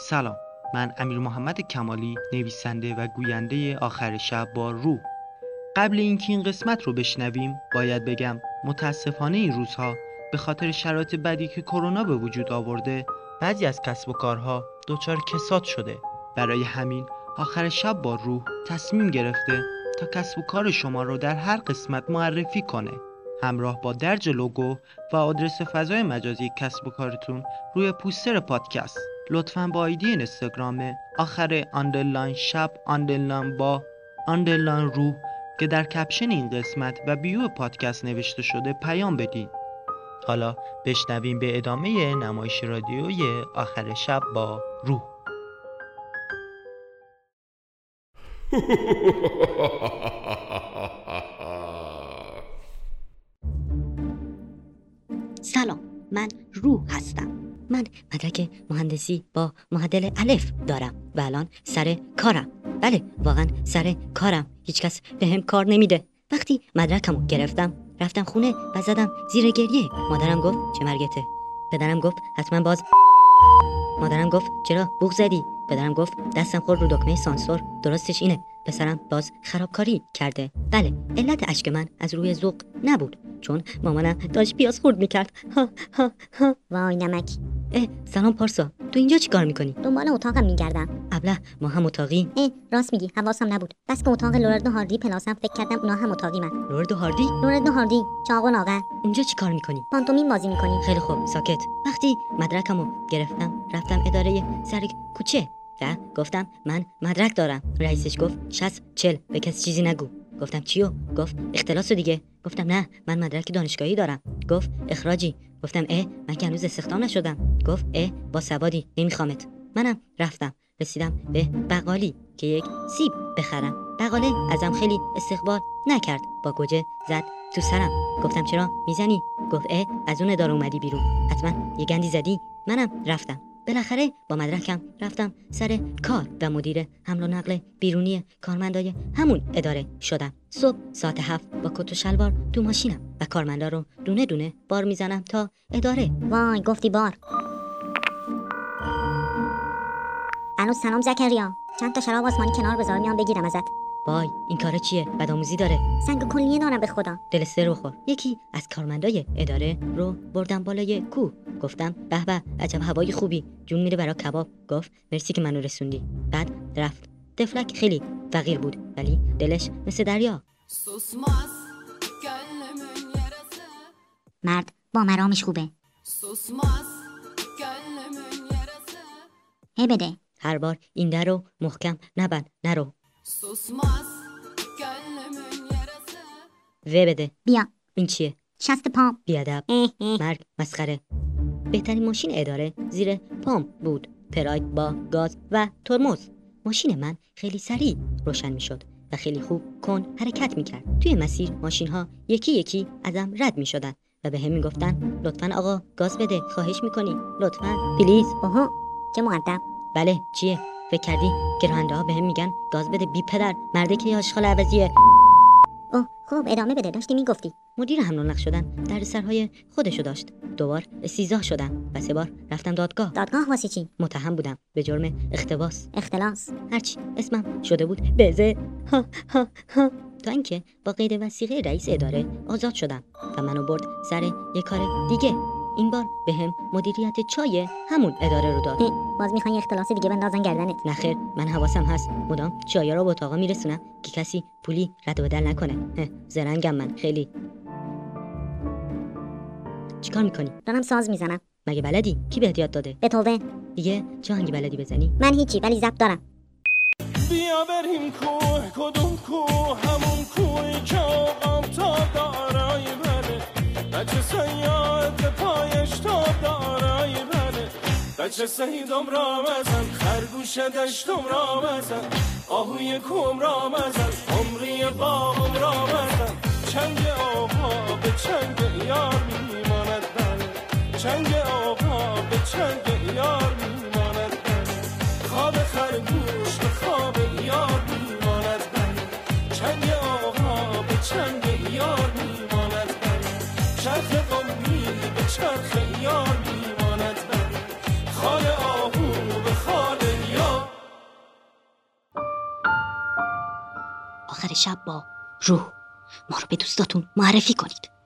سلام. من امیر محمد کمالی نویسنده و گوینده آخر شب با روح. قبل اینکه این قسمت رو بشنویم باید بگم متاسفانه این روزها به خاطر شرایط بدی که کرونا به وجود آورده بعضی از کسب و کارها دچار کساد شده. برای همین آخر شب با روح تصمیم گرفته تا کسب و کار شما رو در هر قسمت معرفی کنه. همراه با درج لوگو و آدرس فضای مجازی کسب و کارتون روی پوستر پادکست. لطفا با آیدی اینستاگرام آخر underline شب underline با underline روح که در caption این قسمت و bio پادکست نوشته شده پیام بدید حالا بشنویم به ادامه نمایش رادیوی آخر شب با روح سلام من روح هستم. من مدرک مهندسی با معدل الف دارم و الان سر کارم. بله واقعا سر کارم. هیچکس به هم کار نمیده. وقتی مدرکمو گرفتم رفتم خونه و زدم زیر گریه. مادرم گفت چه مرگته؟ پدرم گفت حتما باز مادرم گفت چرا بوغ زدی؟ پدرم گفت دستم خورد رو دکمه سانسور. درستش اینه. پسرم باز خرابکاری کرده. بله علت اشک من از روی ذوق نبود چون مامانم داشت پیاز خرد می‌کرد. ها ها ها. وای نمک. اه سلام پارسا. تو اینجا چی کار می‌کنی؟ دنبال اتاقم میگردم. ابله ما هم اتاقی. اه راست میگی حواسم نبود. بس که اتاق لورل و هاردی پلاسم فکر کردم اونا هم اتاقی من لورل و هاردی؟ لورل و هاردی چاق و اونجا چی کار می‌کنی؟ پانتومیم بازی می‌کنی. خیلی خوب ساکت. وقتی مدرکمو گرفتم رفتم اداره سر کوچه و گفتم من مدرک دارم. رئیسش گفت 60 چل به کسی چیزی نگو. گفتم چیو؟ گفت اختلاس دیگه. گفتم نه من مدرک دانشگاهی دارم. گفت اخراجی. گفتم اه من که هنوز استخدام نشدم. گفت اه با سوادی نمیخوامت. منم رفتم. رسیدم به بقالی که یک سیب بخرم. بقاله ازم خیلی استقبال نکرد. با گوجه زد تو سرم. گفتم چرا؟ می‌زنی؟ گفت اه از اون اداره اومدی بیرون. حتما یه گندی زدی؟ منم رفتم. بالاخره با مدرکم رفتم سر کار و مدیر حمل و نقل بیرونی کارمندای همون اداره شدم. صبح ساعت هفت با کت و شلوار تو ماشینم و کارمندا رو دونه دونه بار می‌زنم تا اداره. وای گفتی بار. الو سلام زکریا. چند تا شراب آسمانی کنار بذار میام بگیرم ازت. وای این کار چیه؟ بدآموزی داره. سنگ کلیه دارم به خدا. دل سر رو خور. یکی از کارمندای اداره رو بردم بالای کوه. گفتم به به عجب هوای خوبی. جون میره برا کباب. گفت مرسی که منو رسوندی. بعد رفت. تفلک خیلی فقیر بود ولی دلش مثل دریا. مرد با مرامش خوبه. هی بده. هر بار این در رو محکم نبند نرو و بده. بیا. این چیه؟ شست پام بیادب. مرگ مسخره. بهترین ماشین اداره زیر پام بود. پراید با گاز و ترمز. ماشین من خیلی سریع روشن می‌شد و خیلی خوب کن حرکت می‌کرد. توی مسیر ماشین ها یکی یکی ازم رد می‌شدن و به هم می‌گفتن لطفا آقا گاز بده خواهش می‌کنی. لطفا. پلیز. اوهو چه مقدم؟ بله چیه؟ فکر کردی که راننده ها بهم میگن گاز بده بی پدر مرده که آشغال عوضیه. اوه خوب ادامه بده داشتی می‌گفتی. مدیر حمل و نقل شدن در سرهای خودشو داشت. دوبار استیزاه شدم و سه بار رفتم دادگاه. دادگاه واسه چی؟ متهم بودم به جرم اختباس اختلاس؟ هرچی اسمم شده بود بزه ها ها ها تا اینکه با قید وسیقه رئیس اداره آزاد شدم و منو برد سر یه کار دیگه. این بار به هم مدیریت چای همون اداره رو داد. باز می‌خوای اختلاس دیگه بندازن گردنت. نخیر من حواسم هست. مدام چایا رو به اتاقا میرسونم که کسی پولی رد و بدل نکنه. زرنگم من خیلی. چیکار می‌کنی؟ دارم ساز می‌زنم. مگه بلدی؟ کی بهت یاد داده؟ بتوون. دیگه چه آهنگی بلدی بزنی؟ من هیچی ولی زب دارم. بیا بریم کوه کدوم کوه؟ همون کوهی که آقام تا دارای بره بچه سیاد پایش تا دارای بره بچه سیدم را بزن خرگوش دشتم را بزن. آهوی کوم را بزن عمری باغم را بزن. چنگ آقا به چنگ یار بله چنگ آقا به چنگ یار میماند خواب خرگوش به خواب یار میماند چنگ آقا به چنگ یار میماند چرخ قمی به چرخ یار میماند خال آهو به خال یار. آخر شب با روح ما رو به دوستاتون معرفی کنید.